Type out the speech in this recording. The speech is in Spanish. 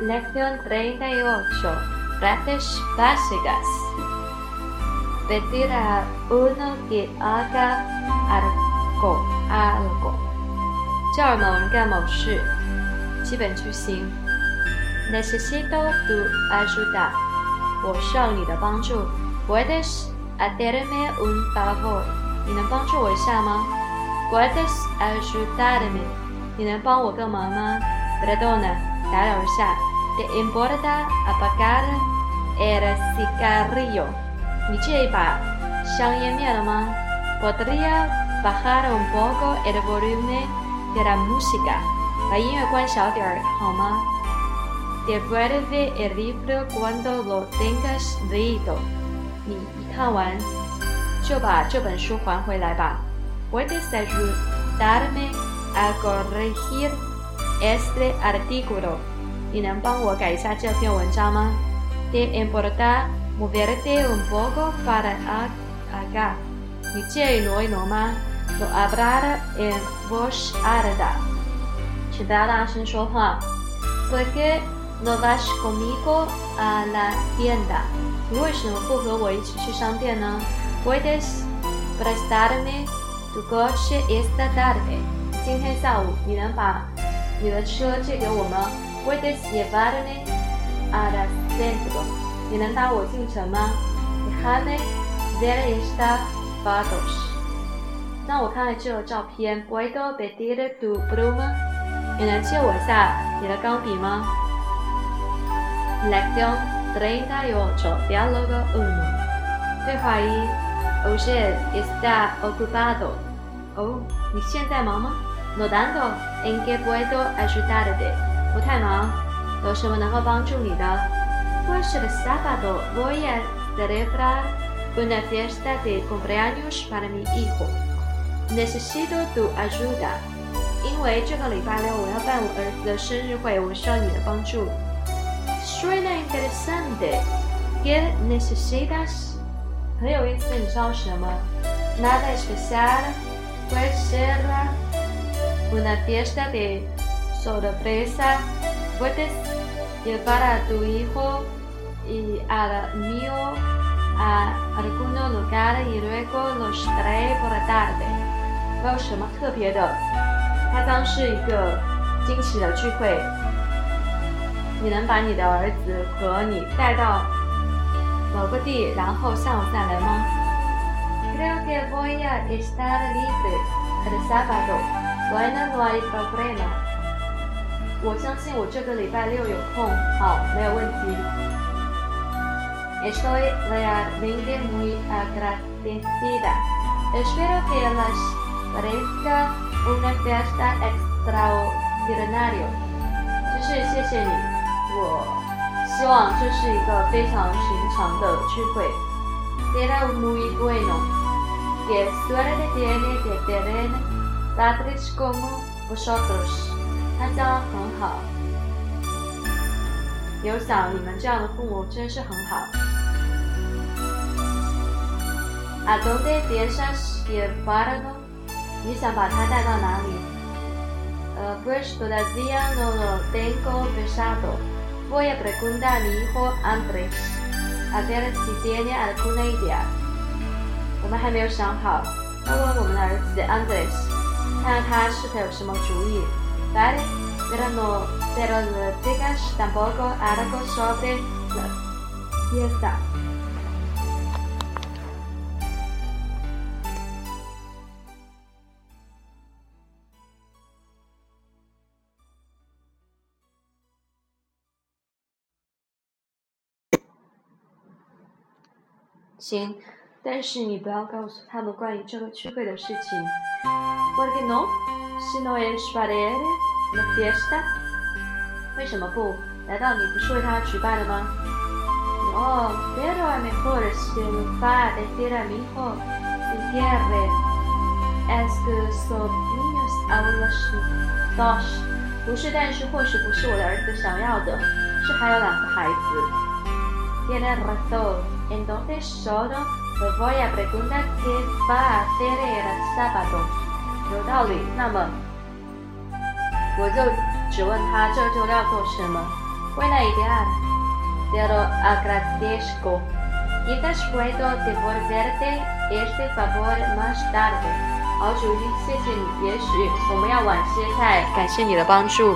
Lección 38. Frases básicas. Pedir a uno que haga algo. algo. 叫某人干某事。基本句型。Necesito tu ayuda. 我需要你的帮助。Puedes hacerme un favor. 你能帮助我一下吗？Puedes ayudarme. 你能帮我个忙吗？Perdona. 打扰一下。¿Te importa apagar el cigarrillo? 你介意把香烟灭了吗？Podría bajar un poco el volumen de la música? 把音乐关小点儿好吗？Devuelve el libro cuando lo tengas leído. 你一看完就把这本书还回来吧。Puedes ayudarme a corregir este artículo? 你能帮我改一下这篇文章吗？¿Te importa moverte un poco para acá？你介意挪一挪吗？No hablar en voz alta，请不要大声说话。¿Por qué no vas conmigo a la tienda？你为什么不和我一起去商店呢？¿Puedes prestarme tu coche esta tarde？今天下午你能把 你的车借给我吗？Puedes llevarme al centro？你能带我进城吗？Déjame ver estas fotos。让我看看这个照片。Puedo pedir tu pluma？你能借我一下你的钢笔吗？Lección treinta y ocho. Diálogo uno。对话一。Oye, está ocupado。哦，你现在忙吗 ？No tanto. ¿En qué puedo ayudarte？不太忙，有什么能够帮助你的？Pues el sábado voy a celebrar una fiesta de cumpleaños para mi hijo. Necesito tu ayuda. 因为这个礼拜六我要办我儿子的生日会，我需要你的帮助。Suena interesante. ¿Qué necesitas? 很有意思，你知道什么？Nada especial. Puede ser una fiesta de sorpresa, puedes llevar a tu hijo y al mío a algún lugar y luego los trae por la tarde. 没有什么特别的，它将是一个惊喜的聚会。你能把你的儿子和你带到某个地，然后下午再来吗？Creo que voy a estar libre el sábado. Bueno, no hay problema. 我相信我这个礼拜六有空，好，没有问题。Estoy realmente muy agradecida. Espero que les parezca una fiesta extraordinaria. 就是谢谢你，我希望这是一个非常寻常的聚会。Será muy bueno. Que suerte tiene de tener padres Latrich como vosotros. 他将很好。有想你们这样的父母真是很好。¿A dónde piensas llevarlo？你想把他带到哪里？呃，Pues todavía no lo tengo pensado. Voy a preguntar a mi hijo Andrés a ver si tiene alguna idea. 我们还没有想好，要问我们的儿子 Andrés，看看他是否有什么主意。好，了，行，但是你不要告诉他们关于这个聚会的事情。¿Por qué no? Si no es para él la fiesta，为什么不？难道你不是为他举办的吗？No, pero a mejor si lo va a decir a mi hijo si quiere. Es que son niños aún los dos. 不是，但是或许不是我的儿子想要的，是还有两个孩子。Tiene razón. Entonces solo le voy a preguntar qué va a hacer el sábado. 有道理，那么我就只问他这周要做什么。buena idea. Te lo agradezco. Quizás puedo devolverte este favor más tarde. 好，主，谢谢你。也许我们要晚些再感谢你的帮助。